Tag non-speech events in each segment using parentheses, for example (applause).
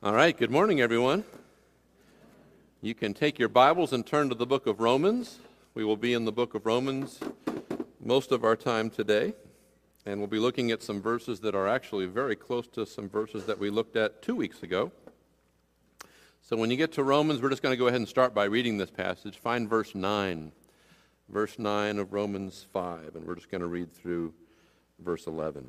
All right, good morning, everyone. You can take your Bibles and turn to the book of Romans. We will be in the book of Romans most of our time today, and we'll be looking at some verses that are actually very close to some verses that we looked at two weeks ago. So when you get to Romans, we're just going to go ahead and start by reading this passage. Find verse 9, verse 9 of Romans 5, and we're just going to read through verse 11.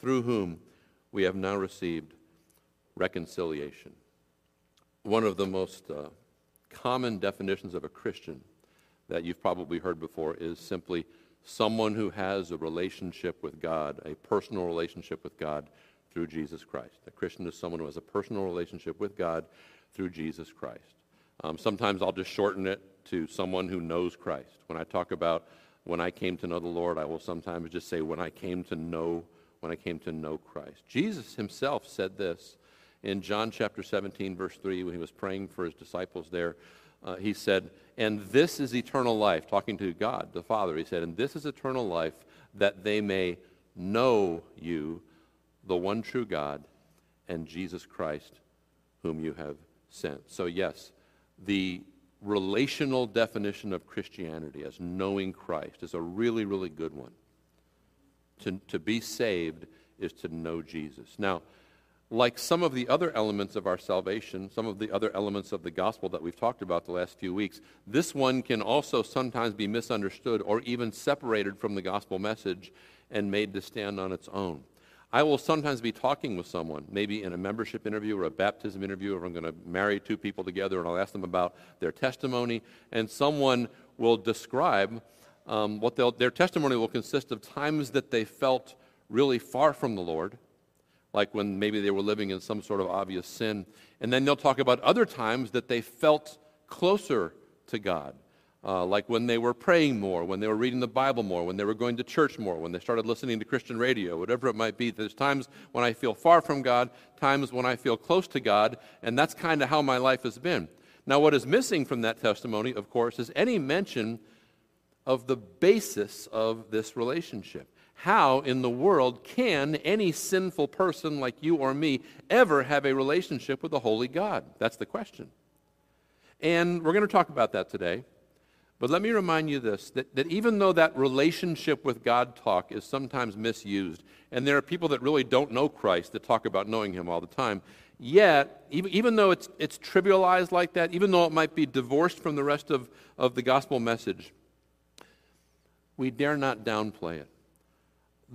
through whom we have now received reconciliation. One of the most uh, common definitions of a Christian that you've probably heard before is simply someone who has a relationship with God, a personal relationship with God through Jesus Christ. A Christian is someone who has a personal relationship with God through Jesus Christ. Um, sometimes I'll just shorten it to someone who knows Christ. When I talk about when I came to know the Lord, I will sometimes just say when I came to know when I came to know Christ. Jesus himself said this in John chapter 17, verse 3, when he was praying for his disciples there. Uh, he said, And this is eternal life, talking to God, the Father. He said, And this is eternal life, that they may know you, the one true God, and Jesus Christ, whom you have sent. So, yes, the relational definition of Christianity as knowing Christ is a really, really good one to, to be saved is to know Jesus. Now, like some of the other elements of our salvation, some of the other elements of the gospel that we've talked about the last few weeks, this one can also sometimes be misunderstood or even separated from the gospel message and made to stand on its own. I will sometimes be talking with someone, maybe in a membership interview or a baptism interview, or I'm going to marry two people together and I'll ask them about their testimony, and someone will describe um, what their testimony will consist of times that they felt really far from the Lord, like when maybe they were living in some sort of obvious sin. And then they'll talk about other times that they felt closer to God, uh, like when they were praying more, when they were reading the Bible more, when they were going to church more, when they started listening to Christian radio, whatever it might be. There's times when I feel far from God, times when I feel close to God, and that's kind of how my life has been. Now, what is missing from that testimony, of course, is any mention of the basis of this relationship. How in the world can any sinful person like you or me ever have a relationship with a holy God? That's the question. And we're going to talk about that today. But let me remind you this that, that even though that relationship with God talk is sometimes misused, and there are people that really don't know Christ that talk about knowing Him all the time, yet, even, even though it's, it's trivialized like that, even though it might be divorced from the rest of, of the gospel message, we dare not downplay it.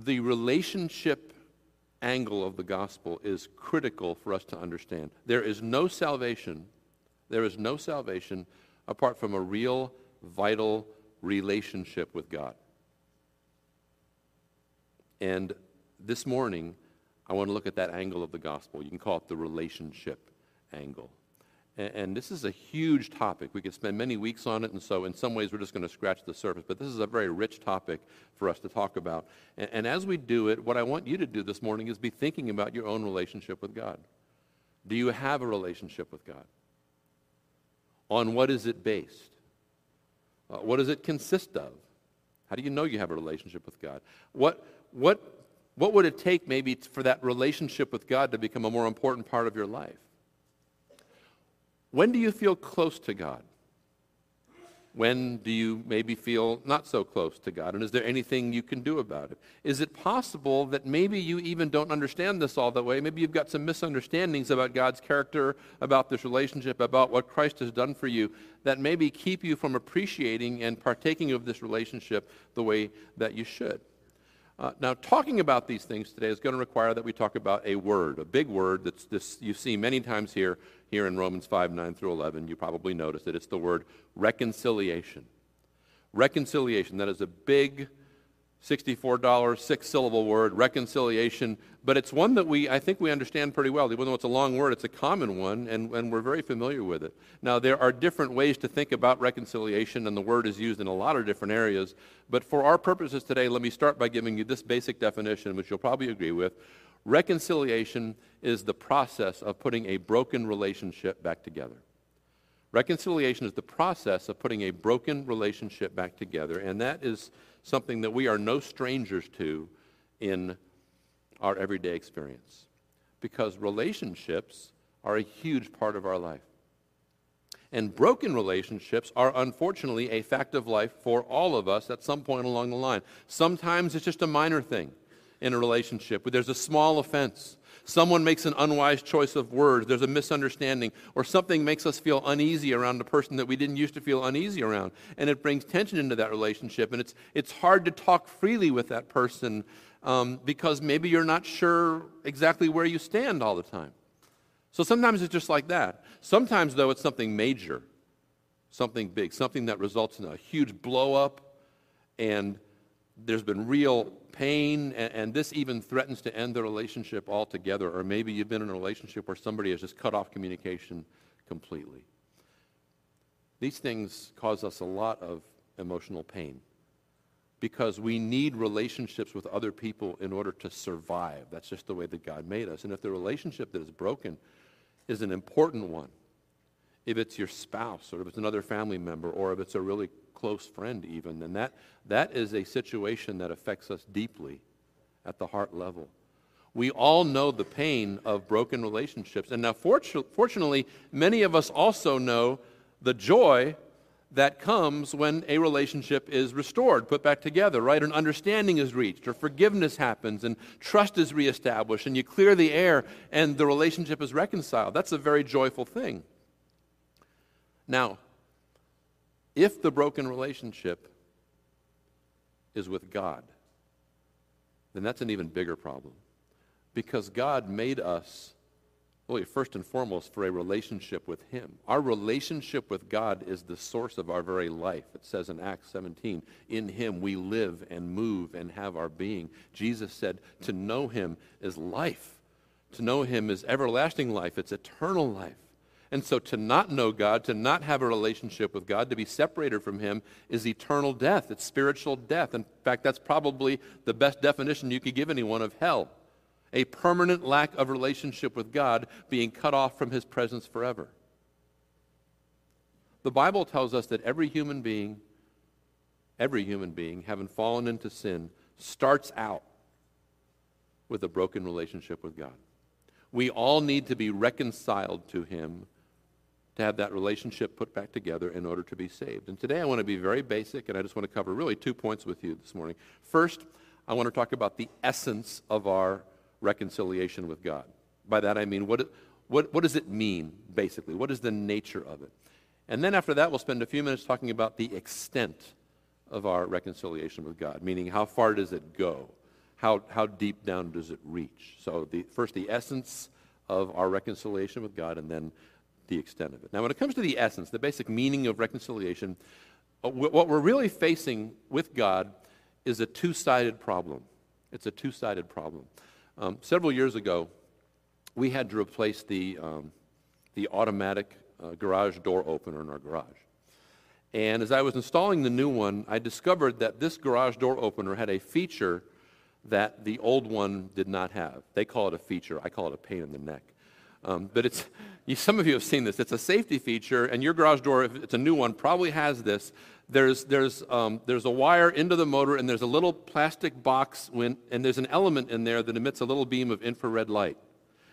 The relationship angle of the gospel is critical for us to understand. There is no salvation, there is no salvation apart from a real, vital relationship with God. And this morning, I want to look at that angle of the gospel. You can call it the relationship angle. And, this is a huge topic. We could spend many weeks on it, and so in some ways we're just going to scratch the surface. But this is a very rich topic for us to talk about. And, and as we do it, what I want you to do this morning is be thinking about your own relationship with God. Do you have a relationship with God? On what is it based? Uh, what does it consist of? How do you know you have a relationship with God? What, what, what would it take maybe for that relationship with God to become a more important part of your life? When do you feel close to God? When do you maybe feel not so close to God? And is there anything you can do about it? Is it possible that maybe you even don't understand this all that way? Maybe you've got some misunderstandings about God's character, about this relationship, about what Christ has done for you that maybe keep you from appreciating and partaking of this relationship the way that you should. Uh, now, talking about these things today is going to require that we talk about a word, a big word that's you see many times here, here in Romans 5, 9 through 11. You probably noticed it. It's the word reconciliation. Reconciliation, that is a big $64, six syllable word, reconciliation, but it's one that we, I think we understand pretty well. Even though it's a long word, it's a common one, and, and we're very familiar with it. Now, there are different ways to think about reconciliation, and the word is used in a lot of different areas, but for our purposes today, let me start by giving you this basic definition, which you'll probably agree with. Reconciliation is the process of putting a broken relationship back together. Reconciliation is the process of putting a broken relationship back together, and that is something that we are no strangers to in our everyday experience. Because relationships are a huge part of our life. And broken relationships are unfortunately a fact of life for all of us at some point along the line. Sometimes it's just a minor thing in a relationship, where there's a small offense someone makes an unwise choice of words, there's a misunderstanding, or something makes us feel uneasy around a person that we didn't used to feel uneasy around. And it brings tension into that relationship. And it's, it's hard to talk freely with that person um, because maybe you're not sure exactly where you stand all the time. So sometimes it's just like that. Sometimes, though, it's something major, something big, something that results in a huge blow up, and there's been real pain, and, and, this even threatens to end the relationship altogether. Or maybe you've been in a relationship where somebody has just cut off communication completely. These things cause us a lot of emotional pain because we need relationships with other people in order to survive. That's just the way that God made us. And if the relationship that is broken is an important one, if it's your spouse or if it's another family member or if it's a really close friend, even, then that, that is a situation that affects us deeply at the heart level. We all know the pain of broken relationships. And now, fortunately, many of us also know the joy that comes when a relationship is restored, put back together, right? An understanding is reached, or forgiveness happens, and trust is reestablished, and you clear the air, and the relationship is reconciled. That's a very joyful thing. Now, if the broken relationship is with God, then that's an even bigger problem. Because God made us, really, first and foremost, for a relationship with Him. Our relationship with God is the source of our very life. It says in Acts 17, in Him we live and move and have our being. Jesus said, to know Him is life. To know Him is everlasting life, it's eternal life. And so to not know God, to not have a relationship with God, to be separated from Him is eternal death. It's spiritual death. In fact, that's probably the best definition you could give anyone of hell a permanent lack of relationship with God, being cut off from His presence forever. The Bible tells us that every human being, every human being, having fallen into sin, starts out with a broken relationship with God. We all need to be reconciled to Him to have that relationship put back together in order to be saved. And today I want to be very basic, and I just want to cover really two points with you this morning. First, I want to talk about the essence of our reconciliation with God. By that I mean, what, what, what does it mean, basically? What is the nature of it? And then after that, we'll spend a few minutes talking about the extent of our reconciliation with God, meaning how far does it go? How, how deep down does it reach? So, the, first, the essence of our reconciliation with God, and then the extent of it. Now, when it comes to the essence, the basic meaning of reconciliation, uh, what we're really facing with God is a two sided problem. It's a two sided problem. Um, several years ago, we had to replace the, um, the automatic uh, garage door opener in our garage. And as I was installing the new one, I discovered that this garage door opener had a feature that the old one did not have. They call it a feature, I call it a pain in the neck. Um, but it's, you, some of you have seen this. It's a safety feature, and your garage door, if it's a new one, probably has this. There's, there's, um, there's a wire into the motor, and there's a little plastic box, when, and there's an element in there that emits a little beam of infrared light.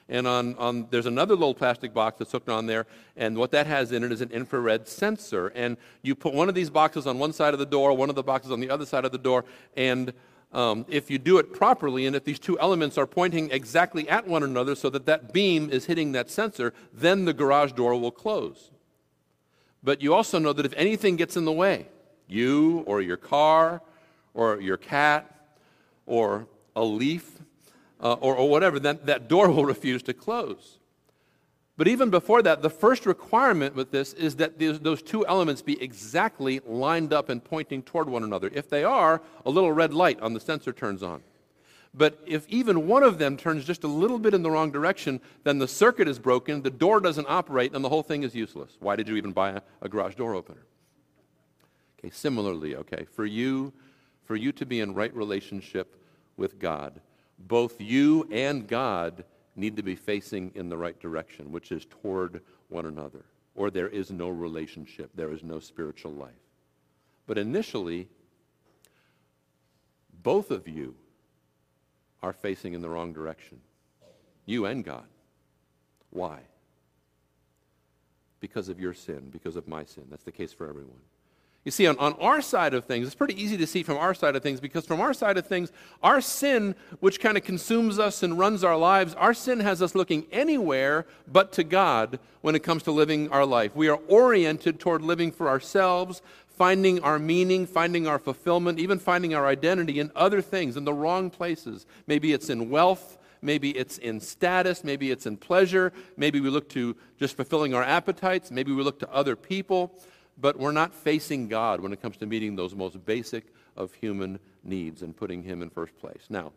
And on, on, there's another little plastic box that's hooked on there, and what that has in it is an infrared sensor. And you put one of these boxes on one side of the door, one of the boxes on the other side of the door, and um, if you do it properly and if these two elements are pointing exactly at one another so that that beam is hitting that sensor, then the garage door will close. But you also know that if anything gets in the way, you or your car or your cat or a leaf uh, or, or whatever, then that door (laughs) will refuse to close. But even before that, the first requirement with this is that those two elements be exactly lined up and pointing toward one another. If they are, a little red light on the sensor turns on. But if even one of them turns just a little bit in the wrong direction, then the circuit is broken, the door doesn't operate, and the whole thing is useless. Why did you even buy a, a garage door opener? Okay, similarly, okay, for you, for you to be in right relationship with God, both you and God need to be facing in the right direction, which is toward one another, or there is no relationship, there is no spiritual life. But initially, both of you are facing in the wrong direction. You and God. Why? Because of your sin, because of my sin. That's the case for everyone. You see, on, on our side of things, it's pretty easy to see from our side of things because from our side of things, our sin, which kind of consumes us and runs our lives, our sin has us looking anywhere but to God when it comes to living our life. We are oriented toward living for ourselves, finding our meaning, finding our fulfillment, even finding our identity in other things, in the wrong places. Maybe it's in wealth. Maybe it's in status. Maybe it's in pleasure. Maybe we look to just fulfilling our appetites. Maybe we look to other people but we're not facing God when it comes to meeting those most basic of human needs and putting Him in first place. Now,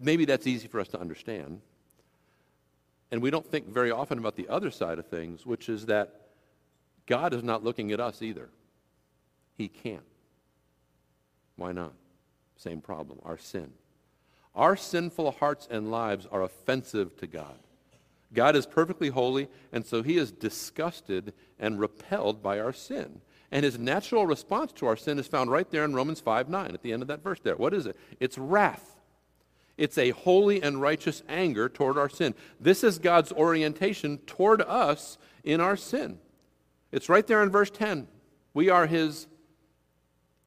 maybe that's easy for us to understand. And we don't think very often about the other side of things, which is that God is not looking at us either. He can't. Why not? Same problem, our sin. Our sinful hearts and lives are offensive to God. God is perfectly holy, and so he is disgusted and repelled by our sin. And his natural response to our sin is found right there in Romans 5 9, at the end of that verse there. What is it? It's wrath. It's a holy and righteous anger toward our sin. This is God's orientation toward us in our sin. It's right there in verse 10. We are his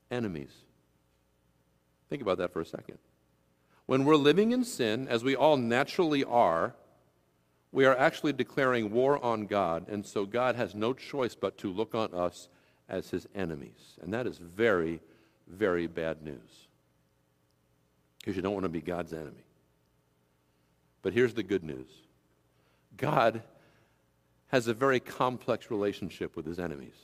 enemies. Think about that for a second. When we're living in sin, as we all naturally are, we are actually declaring war on God, and so God has no choice but to look on us as his enemies. And that is very, very bad news. Because you don't want to be God's enemy. But here's the good news God has a very complex relationship with his enemies.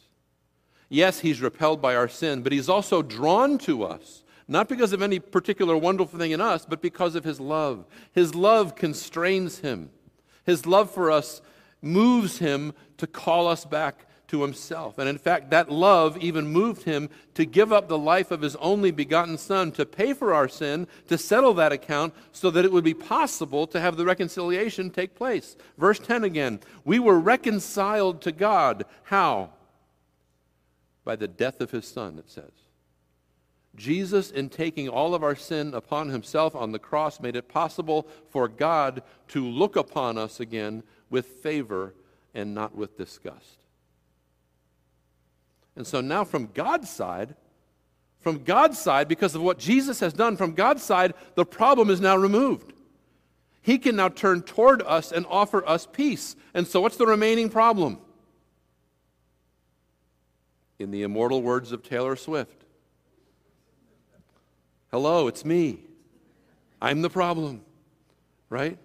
Yes, he's repelled by our sin, but he's also drawn to us, not because of any particular wonderful thing in us, but because of his love. His love constrains him. His love for us moves him to call us back to himself. And in fact, that love even moved him to give up the life of his only begotten Son to pay for our sin, to settle that account, so that it would be possible to have the reconciliation take place. Verse 10 again We were reconciled to God. How? By the death of his Son, it says. Jesus, in taking all of our sin upon himself on the cross, made it possible for God to look upon us again with favor and not with disgust. And so now, from God's side, from God's side, because of what Jesus has done, from God's side, the problem is now removed. He can now turn toward us and offer us peace. And so, what's the remaining problem? In the immortal words of Taylor Swift, Hello, it's me. I'm the problem, right?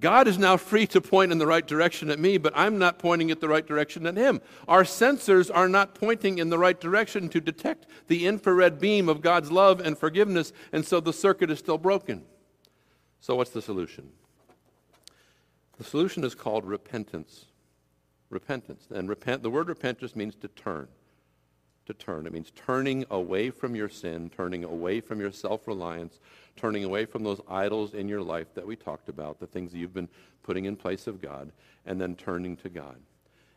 God is now free to point in the right direction at me, but I'm not pointing at the right direction at him. Our sensors are not pointing in the right direction to detect the infrared beam of God's love and forgiveness, and so the circuit is still broken. So, what's the solution? The solution is called repentance. Repentance. And repent, the word repentance means to turn to turn. It means turning away from your sin, turning away from your self reliance, turning away from those idols in your life that we talked about, the things that you've been putting in place of God, and then turning to God.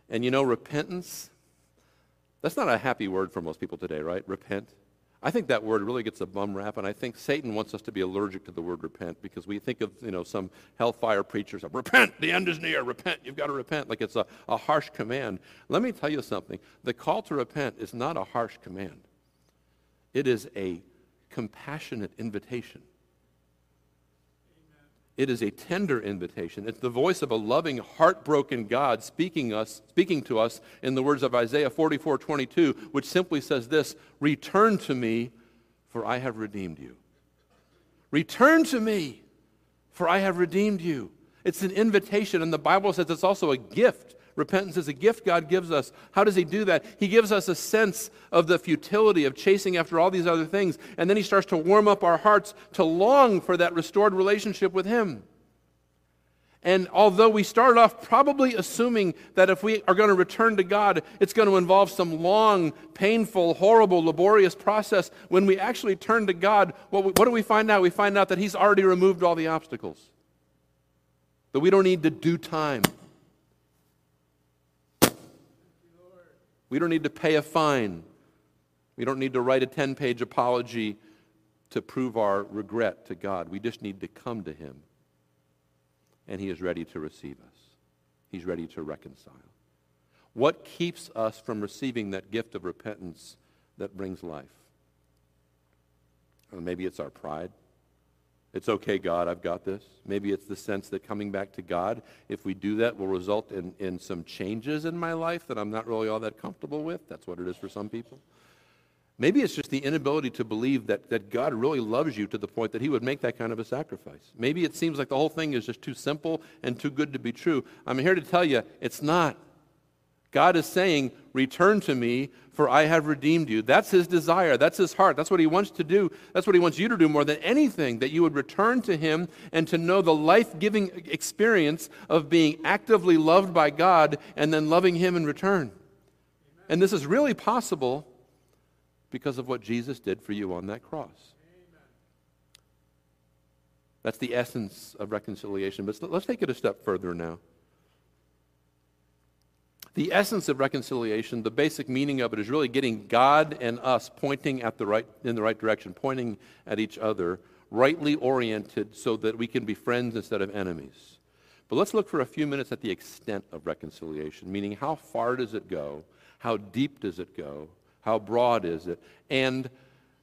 And you know, repentance, that's not a happy word for most people today, right? Repent. I think that word really gets a bum rap, and I think Satan wants us to be allergic to the word repent because we think of, you know, some hellfire preachers of repent, the end is near, repent, you've got to repent, like it's a, a harsh command. Let me tell you something. The call to repent is not a harsh command. It is a compassionate invitation. It is a tender invitation. It's the voice of a loving, heartbroken God speaking, us, speaking to us in the words of Isaiah 44 22, which simply says this Return to me, for I have redeemed you. Return to me, for I have redeemed you. It's an invitation, and the Bible says it's also a gift. Repentance is a gift God gives us. How does He do that? He gives us a sense of the futility of chasing after all these other things, and then He starts to warm up our hearts to long for that restored relationship with Him. And although we start off probably assuming that if we are going to return to God, it's going to involve some long, painful, horrible, laborious process, when we actually turn to God, what, what do we find out? We find out that He's already removed all the obstacles. That we don't need to do time. We don't need to pay a fine. We don't need to write a 10 page apology to prove our regret to God. We just need to come to Him and He is ready to receive us. He's ready to reconcile. What keeps us from receiving that gift of repentance that brings life? Or maybe it's our pride. It's okay, God, I've got this. Maybe it's the sense that coming back to God, if we do that, will result in, in some changes in my life that I'm not really all that comfortable with. That's what it is for some people. Maybe it's just the inability to believe that, that God really loves you to the point that he would make that kind of a sacrifice. Maybe it seems like the whole thing is just too simple and too good to be true. I'm here to tell you it's not. God is saying, Return to me, for I have redeemed you. That's his desire. That's his heart. That's what he wants to do. That's what he wants you to do more than anything, that you would return to him and to know the life giving experience of being actively loved by God and then loving him in return. And this is really possible because of what Jesus did for you on that cross. That's the essence of reconciliation. But let's take it a step further now. The essence of reconciliation, the basic meaning of it, is really getting God and us pointing at the right, in the right direction, pointing at each other, rightly oriented so that we can be friends instead of enemies. But let's look for a few minutes at the extent of reconciliation, meaning how far does it go? How deep does it go? How broad is it? And,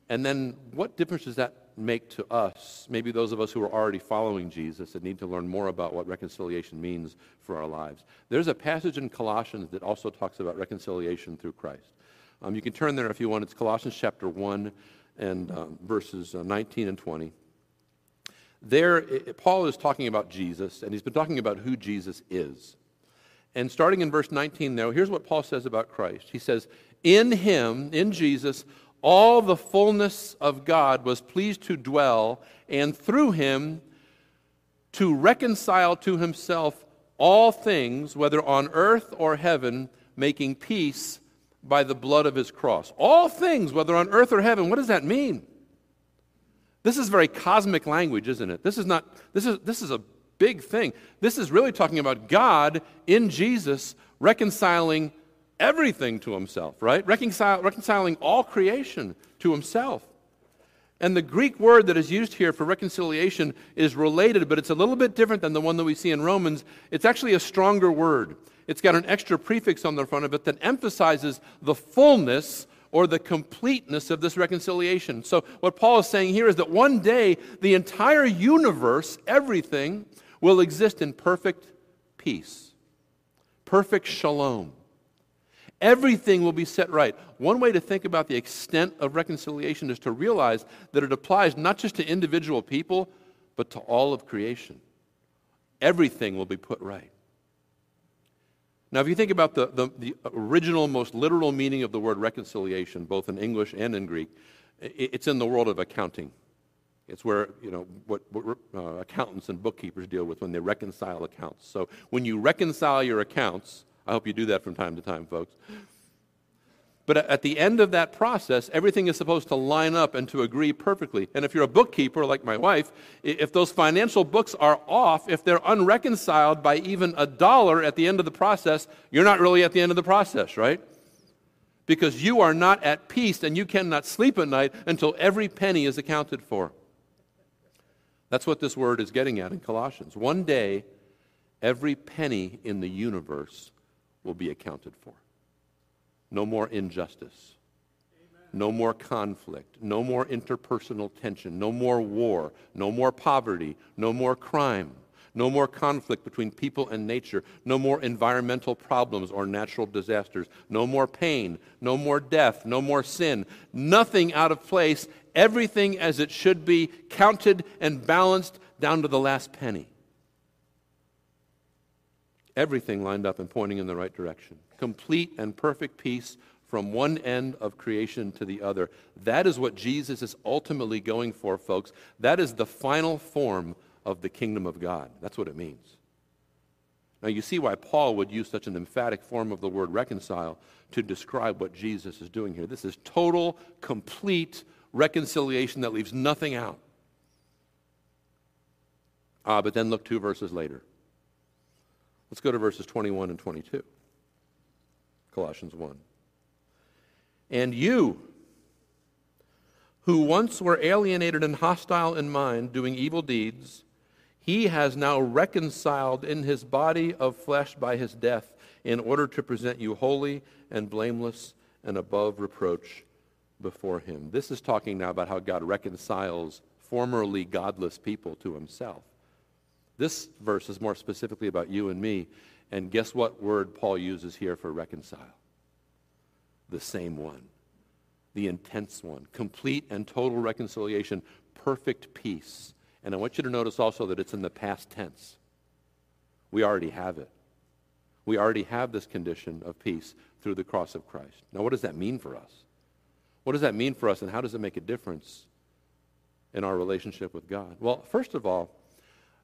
and then what difference does that make to us, maybe those of us who are already following Jesus and need to learn more about what reconciliation means for our lives? There's a passage in Colossians that also talks about reconciliation through Christ. Um, you can turn there if you want. It's Colossians chapter 1 and um, verses uh, 19 and 20. There, it, Paul is talking about Jesus, and he's been talking about who Jesus is. And starting in verse 19, now, here's what Paul says about Christ. He says, in him, in Jesus, all the fullness of God was pleased to dwell, and through him to reconcile to himself all things, whether on earth or heaven, making peace by the blood of his cross. All things, whether on earth or heaven. What does that mean? This is very cosmic language, isn't it? This is not, this is, this is a big thing. This is really talking about God in Jesus reconciling everything to himself, right? Reconcil- reconciling all creation to himself. And the Greek word that is used here for reconciliation is related, but it's a little bit different than the one that we see in Romans. It's actually a stronger word. It's got an extra prefix on the front of it that emphasizes the fullness or the completeness of this reconciliation. So, what Paul is saying here is that one day the entire universe, everything, will exist in perfect peace, perfect shalom. Everything will be set right. One way to think about the extent of reconciliation is to realize that it applies not just to individual people, but to all of creation. Everything will be put right. Now, if you think about the, the, the original, most literal meaning of the word reconciliation, both in English and in Greek, it's in the world of accounting. It's where, you know, what, what uh, accountants and bookkeepers deal with when they reconcile accounts. So when you reconcile your accounts, I hope you do that from time to time, folks. But at the end of that process, everything is supposed to line up and to agree perfectly. And if you're a bookkeeper like my wife, if those financial books are off, if they're unreconciled by even a dollar at the end of the process, you're not really at the end of the process, right? Because you are not at peace and you cannot sleep at night until every penny is accounted for. That's what this word is getting at in Colossians. One day, every penny in the universe will be accounted for. No more injustice. No more conflict. No more interpersonal tension. No more war. No more poverty. No more crime. No more conflict between people and nature. No more environmental problems or natural disasters. No more pain. No more death. No more sin. Nothing out of place. Everything as it should be, counted and balanced down to the last penny. Everything lined up and pointing in the right direction. Complete and perfect peace from one end of creation to the other. That is what Jesus is ultimately going for, folks. That is the final form of the kingdom of God. That's what it means. Now, you see why Paul would use such an emphatic form of the word reconcile to describe what Jesus is doing here. This is total, complete reconciliation that leaves nothing out. Ah, but then look two verses later. Let's go to verses 21 and 22. Colossians 1. And you, who once were alienated and hostile in mind, doing evil deeds, he has now reconciled in his body of flesh by his death in order to present you holy and blameless and above reproach before him. This is talking now about how God reconciles formerly godless people to himself. This verse is more specifically about you and me. And guess what word Paul uses here for reconcile? The same one, the intense one, complete and total reconciliation, perfect peace. And I want you to notice also that it's in the past tense. We already have it. We already have this condition of peace through the cross of Christ. Now, what does that mean for us? What does that mean for us, and how does it make a difference in our relationship with God? Well, first of all,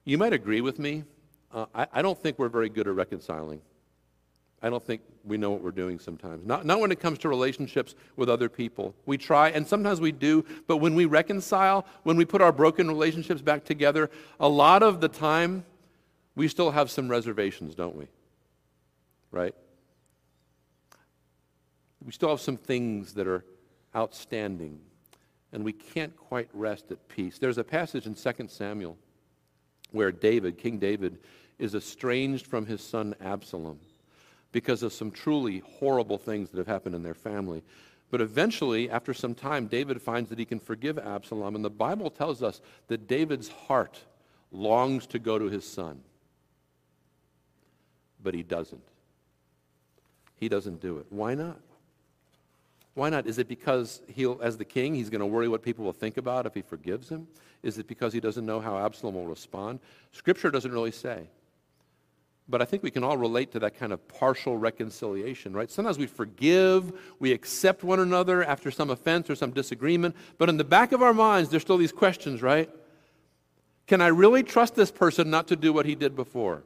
you might agree with me. Uh, I, I don't think we're very good at reconciling. I don't think we know what we're doing sometimes. Not, not when it comes to relationships with other people. We try, and sometimes we do, but when we reconcile, when we put our broken relationships back together, a lot of the time, we still have some reservations, don't we? Right? We still have some things that are outstanding, and we can't quite rest at peace. There's a passage in 2 Samuel where David, King David, is estranged from his son Absalom because of some truly horrible things that have happened in their family. But eventually, after some time, David finds that he can forgive Absalom, and the Bible tells us that David's heart longs to go to his son. But he doesn't. He doesn't do it. Why not? Why not? Is it because he'll, as the king, he's going to worry what people will think about if he forgives him? Is it because he doesn't know how Absalom will respond? Scripture doesn't really say. But I think we can all relate to that kind of partial reconciliation, right? Sometimes we forgive, we accept one another after some offense or some disagreement, but in the back of our minds, there's still these questions, right? Can I really trust this person not to do what he did before?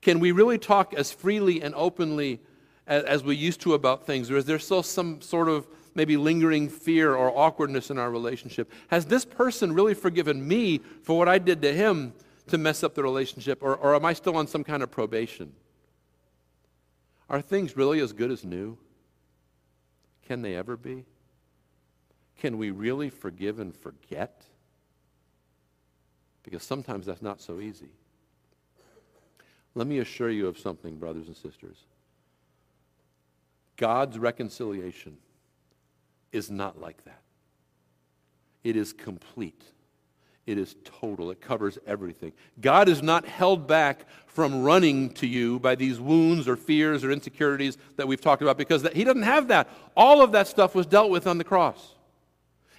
Can we really talk as freely and openly as, as we used to about things? Or is there still some sort of maybe lingering fear or awkwardness in our relationship? Has this person really forgiven me for what I did to him to mess up the relationship? Or, or am I still on some kind of probation? Are things really as good as new? Can they ever be? Can we really forgive and forget? Because sometimes that's not so easy. Let me assure you of something, brothers and sisters. God's reconciliation is not like that. It is complete. It is total. It covers everything. God is not held back from running to you by these wounds or fears or insecurities that we've talked about because that, He doesn't have that. All of that stuff was dealt with on the cross.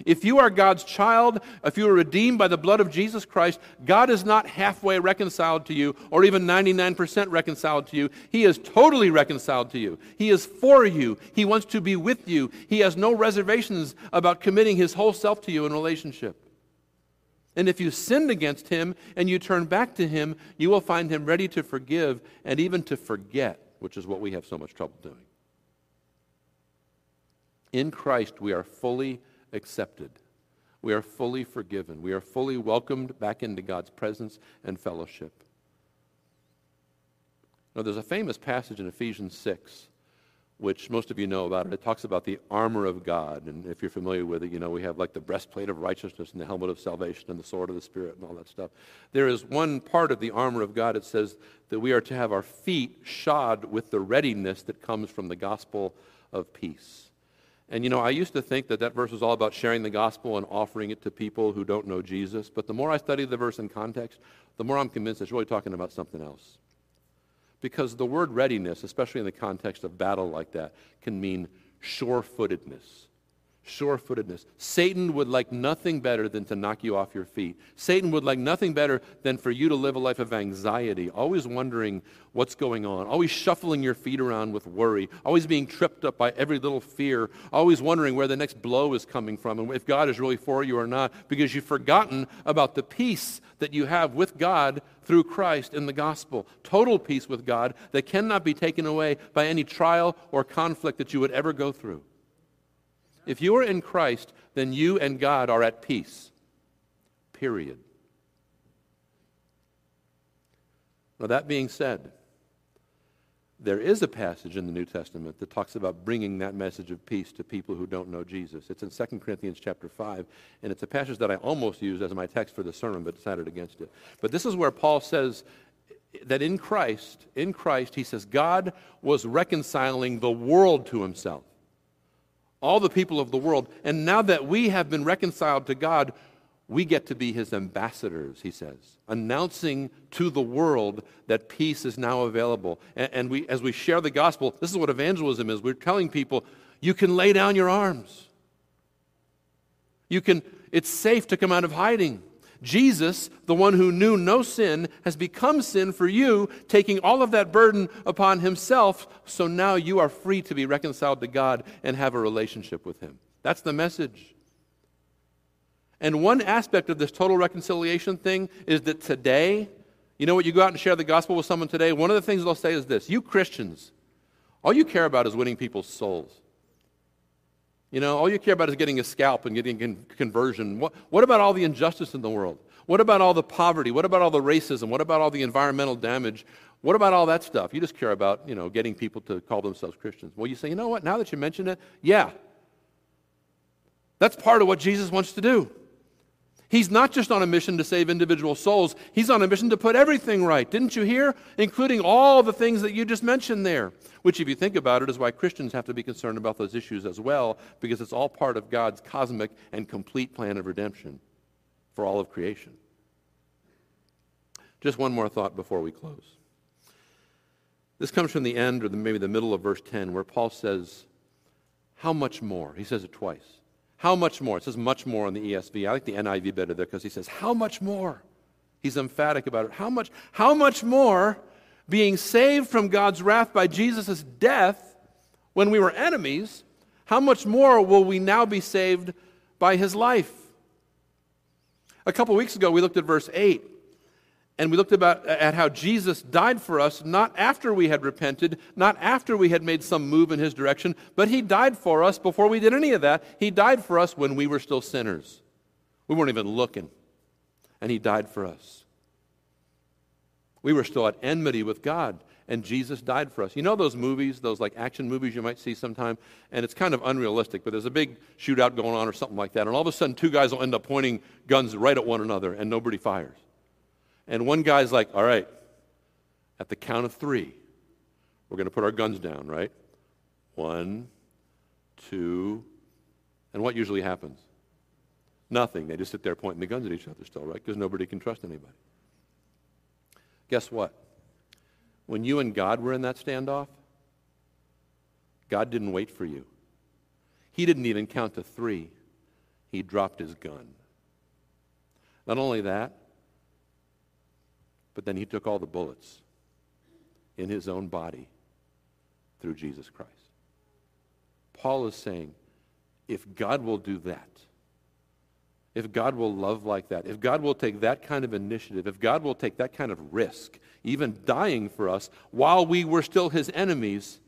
If you are God's child, if you are redeemed by the blood of Jesus Christ, God is not halfway reconciled to you or even 99% reconciled to you. He is totally reconciled to you. He is for you. He wants to be with you. He has no reservations about committing his whole self to you in relationship. And if you sinned against him and you turn back to him, you will find him ready to forgive and even to forget, which is what we have so much trouble doing. In Christ, we are fully accepted. We are fully forgiven. We are fully welcomed back into God's presence and fellowship. Now, there's a famous passage in Ephesians 6, which most of you know about it. It talks about the armor of God. And if you're familiar with it, you know we have like the breastplate of righteousness and the helmet of salvation and the sword of the Spirit and all that stuff. There is one part of the armor of God. It says that we are to have our feet shod with the readiness that comes from the gospel of peace. And you know, I used to think that that verse was all about sharing the gospel and offering it to people who don't know Jesus. But the more I study the verse in context, the more I'm convinced it's really talking about something else. Because the word readiness, especially in the context of battle like that, can mean sure footedness, sure footedness. Satan would like nothing better than to knock you off your feet. Satan would like nothing better than for you to live a life of anxiety, always wondering what's going on, always shuffling your feet around with worry, always being tripped up by every little fear, always wondering where the next blow is coming from and if God is really for you or not, because you've forgotten about the peace that you have with God through Christ in the gospel. Total peace with God that cannot be taken away by any trial or conflict that you would ever go through. If you are in Christ, then you and God are at peace. Period. Now, that being said, there is a passage in the New Testament that talks about bringing that message of peace to people who don't know Jesus. It's in 2 Corinthians chapter 5, and it's a passage that I almost used as my text for the sermon, but decided against it. But this is where Paul says that in Christ, in Christ, he says, God was reconciling the world to himself all the people of the world. And now that we have been reconciled to God, we get to be his ambassadors, he says, announcing to the world that peace is now available. And, and, we, as we share the gospel, this is what evangelism is. We're telling people, you can lay down your arms. You can, it's safe to come out of hiding. Jesus, the one who knew no sin, has become sin for you, taking all of that burden upon himself, so now you are free to be reconciled to God and have a relationship with him. That's the message. And one aspect of this total reconciliation thing is that today, you know what, you go out and share the gospel with someone today, one of the things they'll say is this You Christians, all you care about is winning people's souls. You know, all you care about is getting a scalp and getting con- conversion. What, what about all the injustice in the world? What about all the poverty? What about all the racism? What about all the environmental damage? What about all that stuff? You just care about, you know, getting people to call themselves Christians. Well, you say, you know what, now that you mention it, yeah. That's part of what Jesus wants to do. He's not just on a mission to save individual souls, he's on a mission to put everything right. Didn't you hear? Including all the things that you just mentioned there. Which, if you think about it, is why Christians have to be concerned about those issues as well, because it's all part of God's cosmic and complete plan of redemption for all of creation. Just one more thought before we close. This comes from the end, or the, maybe the middle of verse 10, where Paul says, How much more? He says it twice. How much more? It says much more on the ESV. I like the NIV better there because he says, How much more? He's emphatic about it. How much, how much more being saved from God's wrath by Jesus' death when we were enemies, how much more will we now be saved by his life? A couple weeks ago, we looked at verse 8. And we looked about, at how Jesus died for us not after we had repented, not after we had made some move in his direction, but he died for us before we did any of that. He died for us when we were still sinners. We weren't even looking. And he died for us. We were still at enmity with God, and Jesus died for us. You know those movies, those like action movies you might see sometime, and it's kind of unrealistic, but there's a big shootout going on or something like that, and all of a sudden two guys will end up pointing guns right at one another, and nobody fires. And one guy's like, all right, at the count of three, we're going to put our guns down, right? One, two, and what usually happens? Nothing. They just sit there pointing the guns at each other still, right? Because nobody can trust anybody. Guess what? When you and God were in that standoff, God didn't wait for you. He didn't even count to three. He dropped his gun. Not only that, but then he took all the bullets in his own body through Jesus Christ. Paul is saying, if God will do that, if God will love like that, if God will take that kind of initiative, if God will take that kind of risk, even dying for us while we were still his enemies,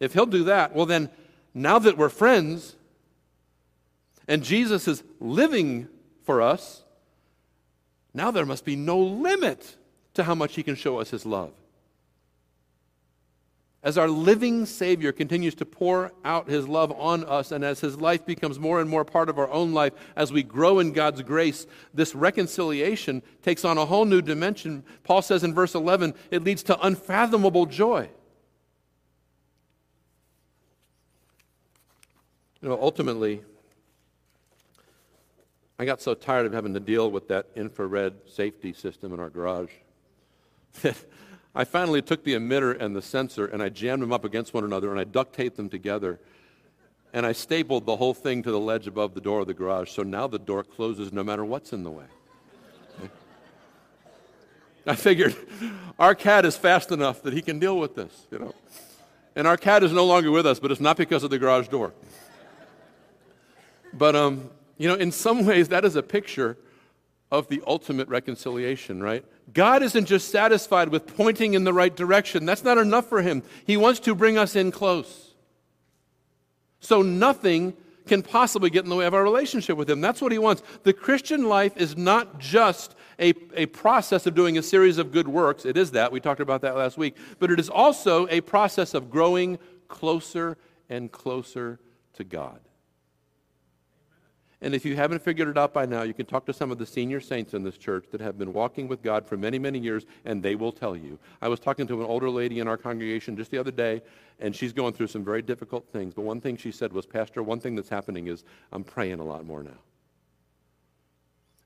if he'll do that, well, then now that we're friends and Jesus is living for us, now there must be no limit to how much he can show us his love. As our living Savior continues to pour out his love on us, and as his life becomes more and more part of our own life, as we grow in God's grace, this reconciliation takes on a whole new dimension. Paul says in verse 11, it leads to unfathomable joy. You know, ultimately, I got so tired of having to deal with that infrared safety system in our garage (laughs) I finally took the emitter and the sensor and I jammed them up against one another and I duct taped them together. and I stapled the whole thing to the ledge above the door of the garage, so now the door closes no matter what's in the way. (laughs) I figured our cat is fast enough that he can deal with this, you know. And our cat is no longer with us, but it's not because of the garage door. (laughs) But, um, you know, in some ways, that is a picture of the ultimate reconciliation, right? God isn't just satisfied with pointing in the right direction. That's not enough for him. He wants to bring us in close. So nothing can possibly get in the way of our relationship with him. That's what he wants. The Christian life is not just a, a process of doing a series of good works. It is that. We talked about that last week. But it is also a process of growing closer and closer to God. And if you haven't figured it out by now, you can talk to some of the senior saints in this church that have been walking with God for many, many years, and they will tell you. I was talking to an older lady in our congregation just the other day, and she's going through some very difficult things. But one thing she said was, Pastor, one thing that's happening is I'm praying a lot more now.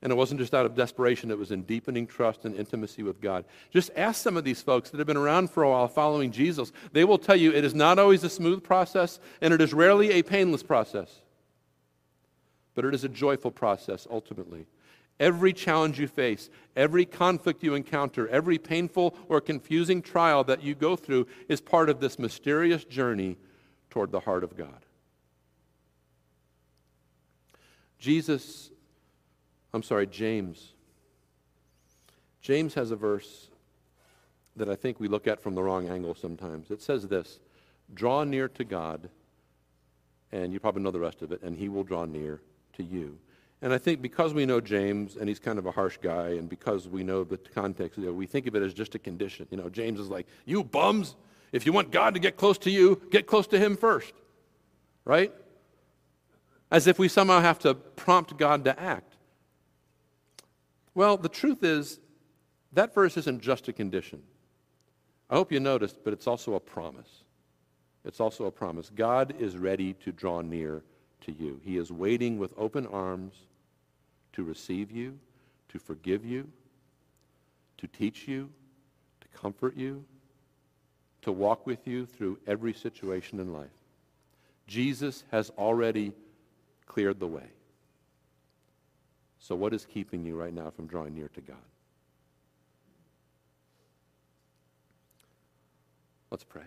And it wasn't just out of desperation, it was in deepening trust and intimacy with God. Just ask some of these folks that have been around for a while following Jesus. They will tell you it is not always a smooth process, and it is rarely a painless process but it is a joyful process ultimately. Every challenge you face, every conflict you encounter, every painful or confusing trial that you go through is part of this mysterious journey toward the heart of God. Jesus, I'm sorry, James. James has a verse that I think we look at from the wrong angle sometimes. It says this Draw near to God, and you probably know the rest of it, and he will draw near to you. And I think because we know James, and he's kind of a harsh guy, and because we know the context, you know, we think of it as just a condition. You know, James is like, you bums, if you want God to get close to you, get close to him first. Right? As if we somehow have to prompt God to act. Well, the truth is, that verse isn't just a condition. I hope you noticed, but it's also a promise. It's also a promise. God is ready to draw near to you. He is waiting with open arms to receive you, to forgive you, to teach you, to comfort you, to walk with you through every situation in life. Jesus has already cleared the way. So, what is keeping you right now from drawing near to God? Let's pray.